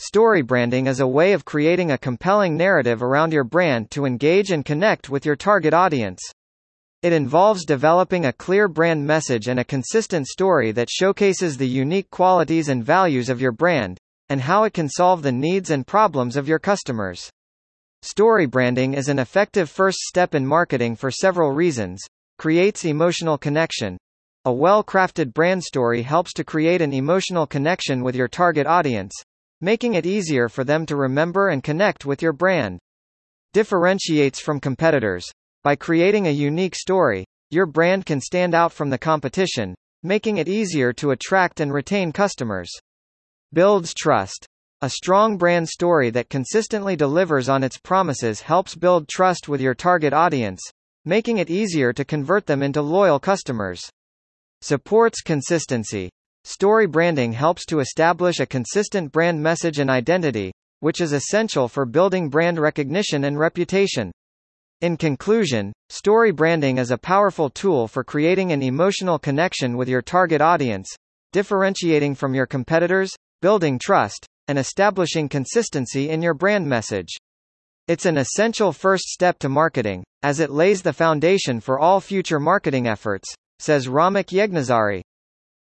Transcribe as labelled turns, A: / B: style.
A: Story branding is a way of creating a compelling narrative around your brand to engage and connect with your target audience. It involves developing a clear brand message and a consistent story that showcases the unique qualities and values of your brand, and how it can solve the needs and problems of your customers. Story branding is an effective first step in marketing for several reasons. Creates emotional connection. A well-crafted brand story helps to create an emotional connection with your target audience, making it easier for them to remember and connect with your brand. Differentiates from competitors. By creating a unique story, your brand can stand out from the competition, making it easier to attract and retain customers. Builds trust. A strong brand story that consistently delivers on its promises helps build trust with your target audience, making it easier to convert them into loyal customers. Supports consistency. Story branding helps to establish a consistent brand message and identity, which is essential for building brand recognition and reputation. In conclusion, story branding is a powerful tool for creating an emotional connection with your target audience, differentiating from your competitors, building trust, and establishing consistency in your brand message. It's an essential first step to marketing, as it lays the foundation for all future marketing efforts, says Romik Yeghnazary.